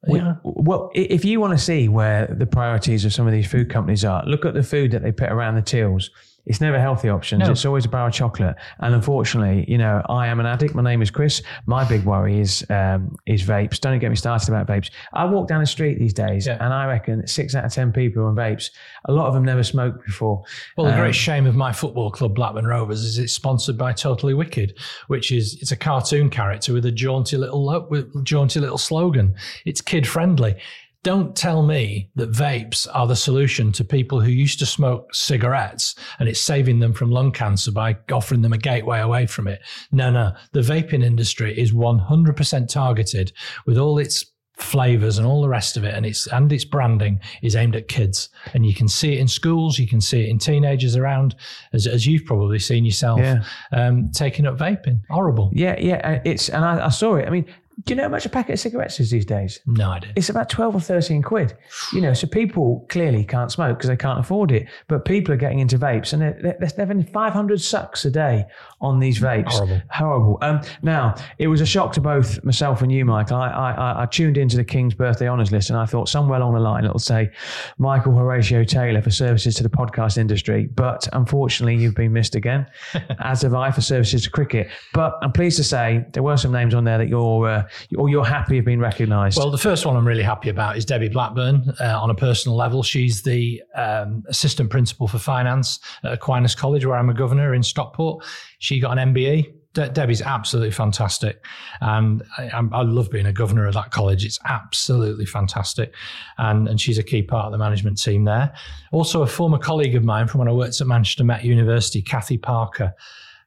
Yeah. Well, if you want to see where the priorities of some of these food companies are, look at the food that they put around the tills. It's never healthy options. No. It's always a bar of chocolate. And unfortunately, you know, I am an addict. My name is Chris. My big worry is um, is vapes. Don't get me started about vapes. I walk down the street these days, Yeah. and I reckon six out of ten people are on vapes. A lot of them never smoked before. Well, the Um, great shame of my football club, Blackburn Rovers, is it's sponsored by Totally Wicked, which is it's a cartoon character with a jaunty little with jaunty little slogan. It's kid friendly. Don't tell me that vapes are the solution to people who used to smoke cigarettes and it's saving them from lung cancer by offering them a gateway away from it. No, no. The vaping industry is 100% targeted with all its flavors and all the rest of it and its and its branding is aimed at kids and you can see it in schools you can see it in teenagers around as, as you've probably seen yourself Yeah. um, taking up vaping horrible Yeah, yeah. uh, It's and I, I saw it. I mean, do you know how much a packet of cigarettes is these days? no idea It's about 12 or 13 quid. You know, so people clearly can't smoke because they can't afford it. But people are getting into vapes and they're, they're, they're having 500 sucks a day on these vapes. Horrible. Horrible. Um, now, it was a shock to both myself and you, Michael. I, I, I- tuned into the King's birthday honours list and I thought somewhere along the line it'll say Michael Horatio Taylor for services to the podcast industry. But unfortunately, you've been missed again, as have I for services to cricket. But I'm pleased to say there were some names on there that you're, uh, or you're happy have been recognised. Well, the first one I'm really happy about is Debbie Blackburn uh, on a personal level. She's the um, assistant principal for finance at Aquinas College, where I'm a governor in Stockport. She got an MBE. De- Debbie's absolutely fantastic. And I, I'm- love being a governor of that college. It's absolutely fantastic. And, and she's a key part of the management team there. Also, a former colleague of mine from when I worked at Manchester Met University, Cathy Parker.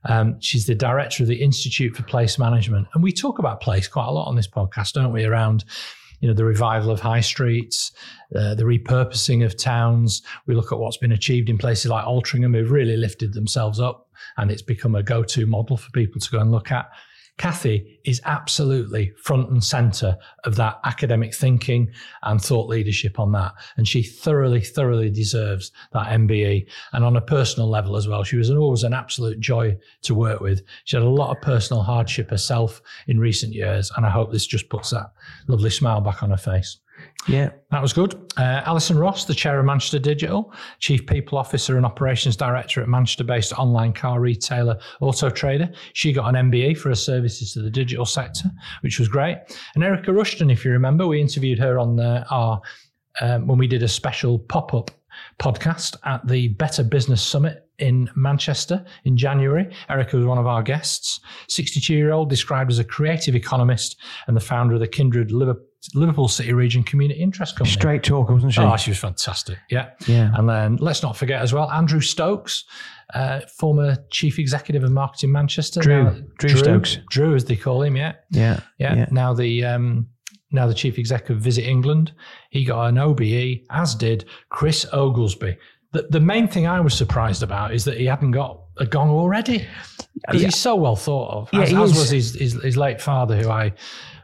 Um, she's the director of the Institute for Place Management. And we talk about place quite a lot on this podcast, don't we? Around you know the revival of high streets, uh, the repurposing of towns. We look at what's been achieved in places like Altrincham, who've really lifted themselves up, and it's become a go-to model for people to go and look at. Cathy is absolutely front and center of that academic thinking and thought leadership on that. And she thoroughly, thoroughly deserves that MBE. And on a personal level as well, she was always an absolute joy to work with. She had a lot of personal hardship herself in recent years. And I hope this just puts that lovely smile back on her face. Yeah. That was good. Uh, Alison Ross, the chair of Manchester Digital, chief people officer and operations director at Manchester based online car retailer Auto Trader. She got an MBE for her services to the digital sector, which was great. And Erica Rushton, if you remember, we interviewed her on uh, our um, when we did a special pop up podcast at the Better Business Summit in Manchester in January. Erica was one of our guests. 62 year old, described as a creative economist and the founder of the Kindred Liverpool City Region Community Interest Company. Straight talker, wasn't she? Oh, she was fantastic. Yeah. yeah. And then let's not forget as well, Andrew Stokes, uh, former chief executive of marketing Manchester. Drew. Now- Drew Stokes. Drew, as they call him. Yeah. Yeah. Yeah. Yeah. Now the um, now the chief executive of Visit England. He got an OBE, as did Chris Oglesby. The, the main thing I was surprised about is that he hadn't got a gong already. Yeah. He's so well thought of, as, as was his, his his late father, who I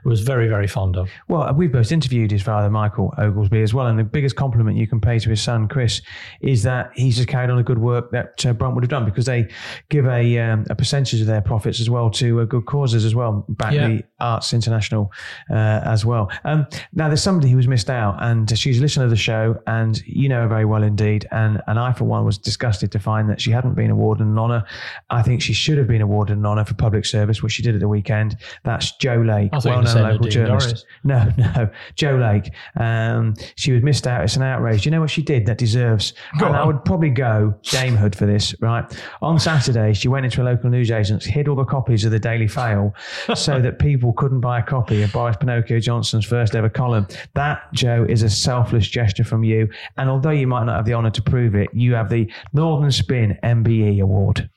was very very fond of. Well, we've both interviewed his father, Michael Oglesby, as well. And the biggest compliment you can pay to his son, Chris, is that he's just carried on the good work that uh, Bruntwood have done because they give a, um, a percentage of their profits as well to uh, good causes as well, back Yeah. the Arts International uh, as well. Um, now, there's somebody who was missed out, and she's a listener of the show, and you know her very well indeed. And, and I, for one, was disgusted to find that she hadn't been awarded an honour. I think she should have been awarded an honour for public service, which she did at the weekend. That's Joe Lake, thought you were well-known saying local Nadine journalist. No, no, Joe Lake. Um, she was missed out. It's an outrage. You know what she did that deserves? Go and I would probably go damehood for this, right? On Saturday, she went into a local newsagent, hid all the copies of the Daily Fail so that people couldn't buy a copy of Boris Pinocchio Johnson's first ever column. That, Joe, is a selfless gesture from you. And although you might not have the honour to prove it, you have the Northern Spin MBE award.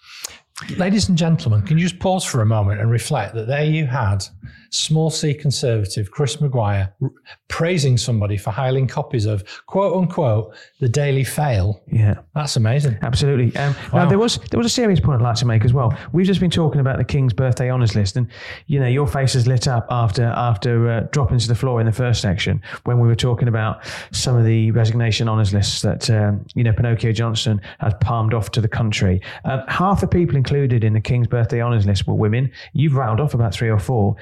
Ladies and gentlemen, can you just pause for a moment and reflect that there you had small c conservative Chris Maguire r- praising somebody for hiling copies of quote unquote the Daily Fail. Yeah. That's amazing. Absolutely. Um, Wow. Now there was there was a serious point I'd like to make as well. We've just been talking about the King's birthday honours list, and you know your face has lit up after after uh, dropping to the floor in the first section when we were talking about some of the resignation honours lists that um, you know Pinocchio Johnson had palmed off to the country. Um, half the people included in the King's Birthday Honours list were women. You've rattled off about three or four.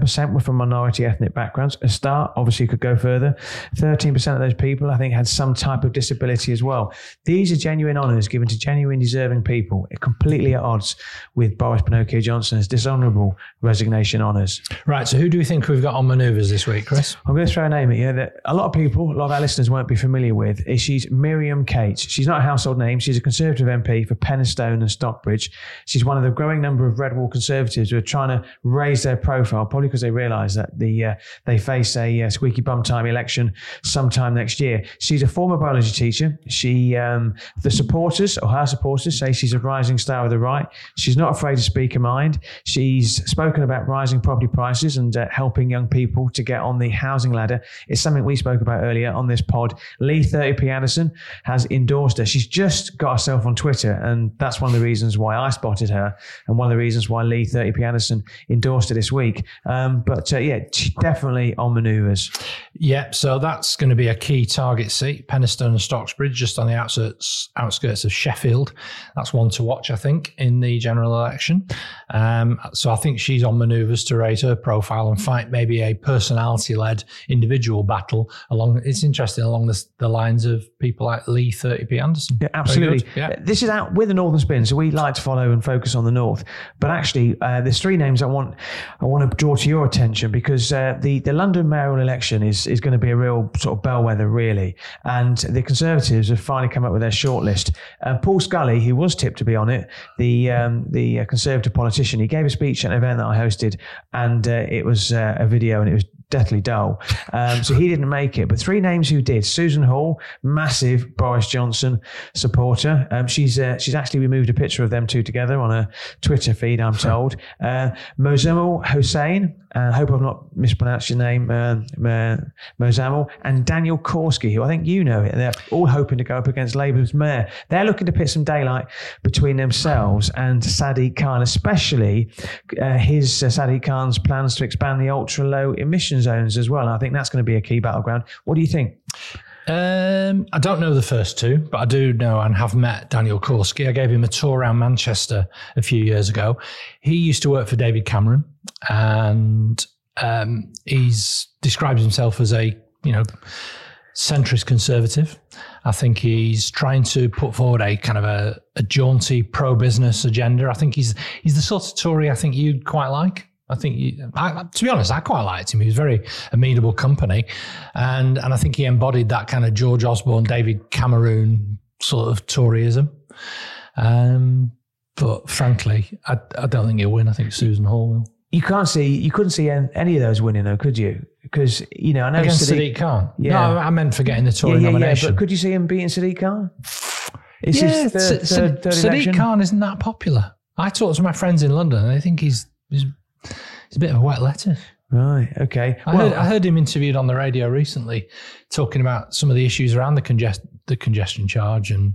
11% were from minority ethnic backgrounds. A start, obviously, could go further. 13% of those people, I think, had some type of disability as well. These are genuine honours given to genuine deserving people, completely at odds with Boris Pinocchio Johnson's dishonourable resignation honours. Right. So, who do you think we've got on manoeuvres this week, Chris? I'm going to throw a name at you that a lot of people, a lot of our listeners won't be familiar with. Is she's Miriam Cates. She's not a household name. She's a Conservative MP for Penistone and Stocksbridge. She's one of the growing number of Red Wall Conservatives who are trying to raise their profile, probably because they realise that the uh, they face a uh, squeaky bum time election sometime next year. She's a former biology teacher. She, um, the supporters or her supporters say she's a rising star of the right. She's not afraid to speak her mind. She's spoken about rising property prices and uh, helping young people to get on the housing ladder. It's something we spoke about earlier on this pod. Lee 30p Anderson has endorsed her. She's just got herself on Twitter, and that's one of the reasons why I spotted her, and one of the reasons why Lee 30p Anderson endorsed her this week. Um, but uh, yeah, definitely on manoeuvres. Yeah, so that's going to be a key target seat, Penistone and Stocksbridge, just on the outskirts outskirts of Sheffield. That's one to watch, I think, in the general election. Um, so I think she's on manoeuvres to raise her profile and fight maybe a personality-led individual battle along. It's interesting along the, the lines of people like Lee 30p Anderson. Yeah, absolutely. Yeah. This is out with the Northern Spin, so we like to follow and focus on the North. But actually, uh, there's three names I want I want to draw to your attention because uh, the the London mayoral election is is going to be a real sort of bellwether, really. And the Conservatives have finally come up with their shortlist. Uh, Paul Scully, who was tipped to be on it, the um, the uh, Conservative politician, he gave a speech at an event that I hosted, and uh, it was uh, a video, and it was deathly dull. Um, so he didn't make it. But three names who did: Susan Hall, massive Boris Johnson supporter. Um, she's uh, she's actually removed a picture of them two together on a Twitter feed. I'm told. Uh, Hossain. I hope I've not mispronounced your name, uh, and Daniel Korski, who I think you know. It. They're all hoping to go up against Labour's mayor. They're looking to pit some daylight between themselves and Sadiq Khan, especially uh, his uh, Sadiq Khan's plans to expand the ultra low emission zones as well. I think that's going to be a key battleground. What do you think? Um, I don't know the first two, but I do know and have met Daniel Korski. I gave him a tour around Manchester a few years ago. He used to work for David Cameron, and um, he's describes himself as a you know centrist conservative. I think he's trying to put forward a kind of a, a jaunty pro business agenda. I think he's he's the sort of Tory I think you'd quite like. I think, I, to be honest, I quite liked him. He was very amenable company, and and I think he embodied that kind of George Osborne, David Cameron sort of Toryism. Um, but frankly, I, I don't think he'll win. I think Susan Hall will. You can't see, you couldn't see any of those winning, though, could you? Because you know, I know against Sadiq, Sadiq Khan. Yeah, no, I meant for getting the Tory yeah, yeah, nomination. Yeah, but could you see him beating Sadiq Khan? It's yeah, third, third, third Sadiq Khan isn't that popular. I talked to my friends in London, and they think he's, he's it's a bit of a wet letter. Right. Okay. I, well, heard, I heard him interviewed on the radio recently, talking about some of the issues around the congest the congestion charge and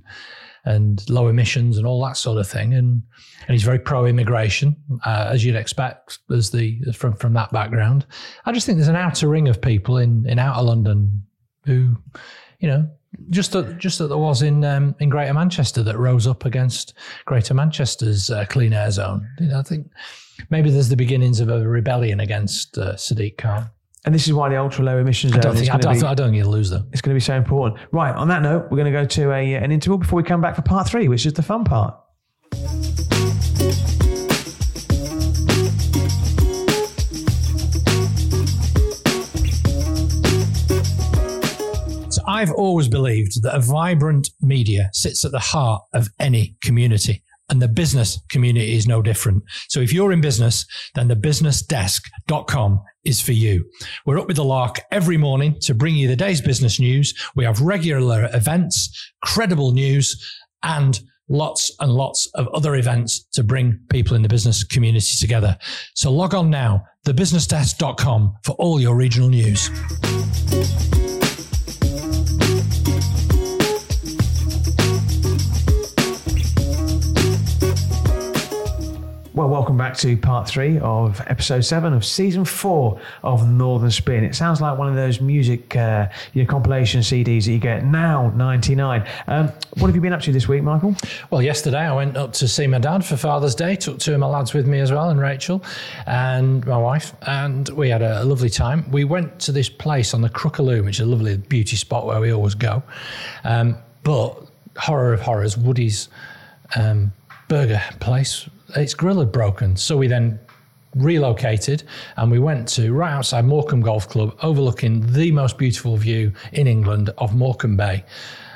and low emissions and all that sort of thing. And and he's very pro immigration, uh, as you'd expect, as the from from that background. I just think there's an outer ring of people in in outer London who, you know, just that, just that there was in um, in Greater Manchester that rose up against Greater Manchester's uh, clean air zone. You know, I think maybe there's the beginnings of a rebellion against uh, Sadiq Khan. And this is why the ultra low emissions. I don't think I don't, be, I don't think he'll lose them. It's going to be so important. Right. On that note, we're going to go to a an interval before we come back for part three, which is the fun part. So I've always believed that a vibrant media sits at the heart of any community and the business community is no different. So if you're in business, then the businessdesk.com is for you. We're up with the lark every morning to bring you the day's business news. We have regular events, credible news, and lots and lots of other events to bring people in the business community together. So log on now, thebusinessdesk.com for all your regional news. Welcome back to part three of episode seven of season four of Northern Spin. It sounds like one of those music uh, your compilation CDs that you get now, 99. Um, what have you been up to this week, Michael? Well, yesterday I went up to see my dad for Father's Day, took two of my lads with me as well, and Rachel and my wife, and we had a, lovely time. We went to this place on the Crook o' Lune, which is a lovely beauty spot where we always go. Um, but horror of horrors, Woody's um, burger place its grill had broken. So we then relocated and we went to right outside Morecambe Golf Club, overlooking the most beautiful view in England of Morecambe Bay.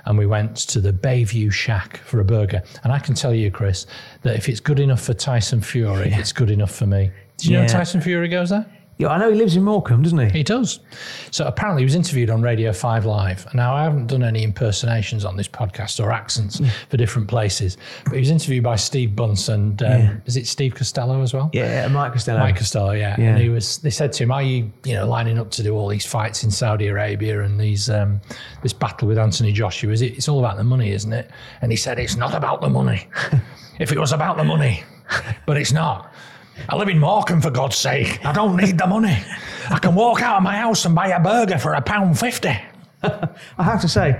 And we went to the Bayview Shack for a burger. And I can tell you, Chris, that if it's good enough for Tyson Fury, it's good enough for me. Do you yeah. know Tyson Fury goes there? Yeah, I know he lives in Morecambe, doesn't he? He does. So apparently he was interviewed on Radio 5 Live. Now, I haven't done any impersonations on this podcast or accents for different places, but he was interviewed by Steve Bunce and um, yeah. is it Steve Costello as well? Yeah, Mike Costello. Mike Costello, yeah. yeah. And he was, they said to him, are you, you know, lining up to do all these fights in Saudi Arabia and these, um, this battle with Anthony Joshua? Is it, it's all about the money, isn't it? And he said, it's not about the money. if it was about the money, but it's not. I live in Morecambe, for God's sake. I don't need the money. I can walk out of my house and buy a burger for a pound fifty. I have to say,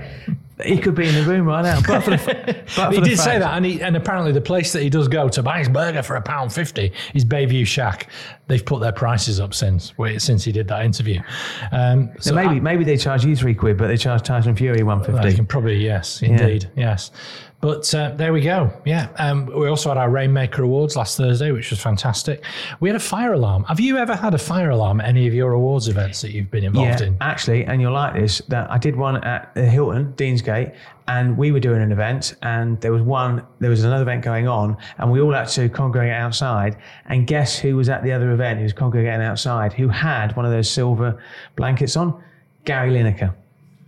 he could be in the room right now. But the, but he did fact. say that, and, he, and apparently the place that he does go to buy his burger for a pound fifty is Bayview Shack. They've put their prices up since since he did that interview. Um, so maybe I, maybe they charge you three quid, but they charge Tyson Fury one fifty. They can probably yes, indeed, yeah. yes. But uh, there we go. Yeah. Um, we also had our Rainmaker Awards last Thursday, which was fantastic. We had a fire alarm. Have you ever had a fire alarm at any of your awards events that you've been involved yeah, in? Actually, and you'll like this, that I did one at the Hilton, Deansgate, and we were doing an event and there was one there was another event going on and we all had to congregate outside and guess who was at the other event who was congregating outside who had one of those silver blankets on gary lineker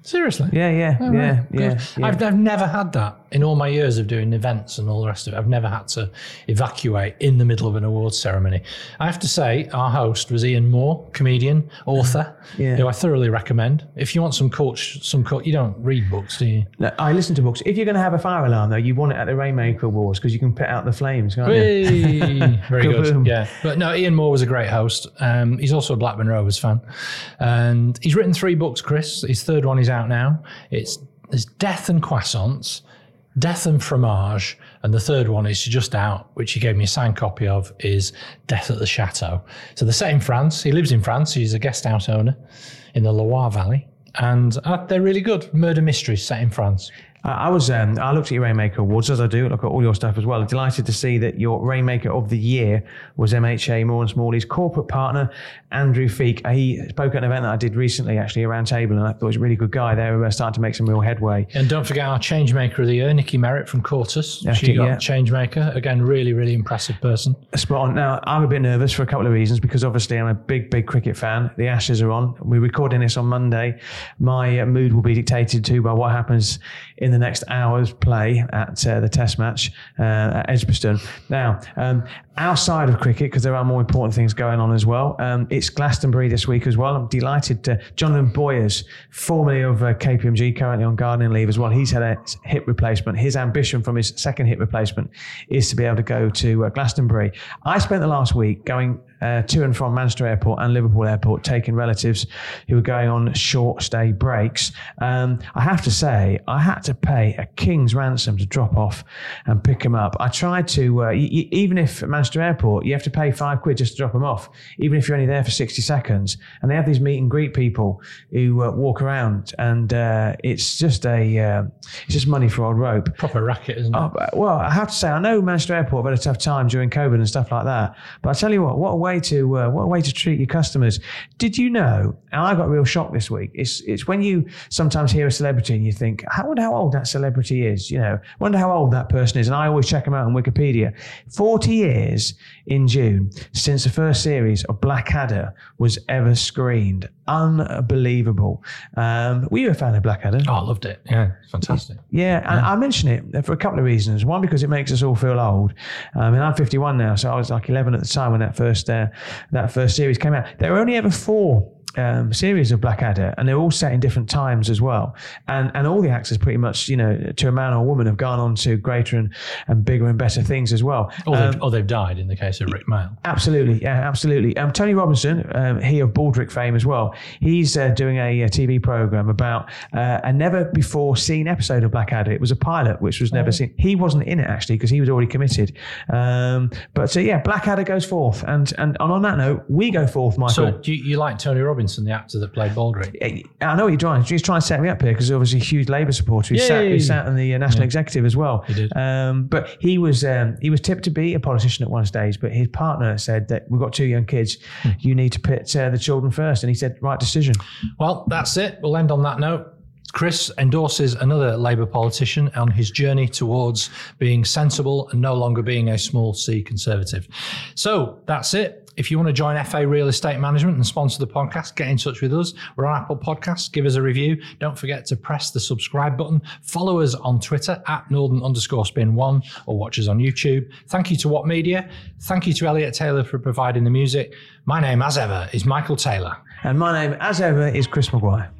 Seriously? Yeah, yeah, oh, yeah, right. yeah, yeah, I've, I've never had that in all my years of doing events and all the rest of it. I've never had to evacuate in the middle of an awards ceremony. I have to say, our host was Ian Moore, comedian, author, yeah. who I thoroughly recommend. If you want some coach, some coach, you don't read books, do you? No, I listen to books. If you're going to have a fire alarm, though, you want it at the Rainmaker Awards because you can put out the flames, can't you? Very good. Yeah, but no, Ian Moore was a great host. Um, he's also a Blackburn Rovers fan, and he's written three books. Chris, his third one is out out now. It's there's Death and Croissants, Death and Fromage, and the third one is just out, which he gave me a signed copy of, is Death at the Chateau. So they're set in France. He lives in France. He's a guest house owner in the Loire Valley. And uh, they're really good. Murder mysteries set in France. I was um, I looked at your Rainmaker Awards as I do. Look at all your stuff as well. Delighted to see that your Rainmaker of the Year was MHA Moore and Smalley's corporate partner Andrew Feek. He spoke at an event that I did recently, actually a round table, and I thought he was a really good guy. They were starting to make some real headway. And don't forget our Changemaker of the Year, Nikki Merritt from. Yeah, she got yeah. Changemaker again. Really, really impressive person. Spot on. Now I'm a bit nervous for a couple of reasons because obviously I'm a big, big cricket fan. The Ashes are on. We're recording this on Monday. My mood will be dictated to by what happens in the next hour's play at uh, the Test match uh, at Edgbaston. Now, um, outside of cricket, because there are more important things going on as well, um, it's Glastonbury this week as well. I'm delighted to Jonathan Boyers, formerly of uh, KPMG, currently on gardening leave as well. He's had a hip replacement. His ambition from his second hip replacement is to be able to go to uh, Glastonbury. I spent the last week going uh, to and from Manchester Airport and Liverpool Airport, taking relatives who were going on short stay breaks. Um, I have to say, I had to pay a king's ransom to drop off and pick them up. I tried to, uh, y- even if at Manchester Airport, you have to pay five quid just to drop them off, even if you're only there for 60 seconds. And they have these meet and greet people who uh, walk around, and uh, it's just a, uh, it's just money for old rope. Proper racket, isn't it? Oh, well, I have to say, I know Manchester Airport have had a tough time during COVID and stuff like that, but I tell you what, what a way to uh, what a way to treat your customers. Did you know? And I got a real shock this week. It's it's when you sometimes hear a celebrity and you think, I wonder how old that celebrity is. You know, wonder how old that person is. And I always check them out on Wikipedia. Forty years in June since the first series of Blackadder was ever screened. Unbelievable. Um, were you a fan of Blackadder? Oh, I loved it. Yeah, fantastic. Yeah, and yeah. I mention it for a couple of reasons. One, because it makes us all feel old. I mean, I'm 51 now, so I was like 11 at the time when that first uh, that first series came out. There were only ever four um, series of Blackadder, and they're all set in different times as well. And and all the actors, pretty much, you know, to a man or a woman, have gone on to greater and, and bigger and better things as well. Or, um, they've, or they've died in the case of Rick Mayall. Absolutely, yeah, absolutely. Um, Tony Robinson, um, he of Baldrick fame as well. He's uh, doing a, a, TV program about uh, a never before seen episode of Blackadder. It was a pilot which was never oh. seen. He wasn't in it actually because he was already committed. Um, but so yeah, Blackadder goes forth, and and on that note, we go forth, Michael. So you, you like Tony Robinson, the actor that played Baldrick? I know what you're trying. He's trying to set me up here because obviously a huge Labour supporter. He, sat, he sat in the uh, national yeah. executive as well. He did. Um, but he was um, he was tipped to be a politician at one stage, but his partner said that we've got two young kids. Hmm. You need to put uh, the children first, and he said, right decision. Well, that's it. We'll end on that note. Chris endorses another Labour politician on his journey towards being sensible and no longer being a small c conservative. So that's it. If you want to join FA Real Estate Management and sponsor the podcast, get in touch with us. We're on Apple Podcasts. Give us a review. Don't forget to press the subscribe button. Follow us on Twitter at Northern underscore spin one or watch us on YouTube. Thank you to What Media. Thank you to Elliot Taylor for providing the music. My name, as ever, is Michael Taylor. And my name, as ever, is Chris Maguire.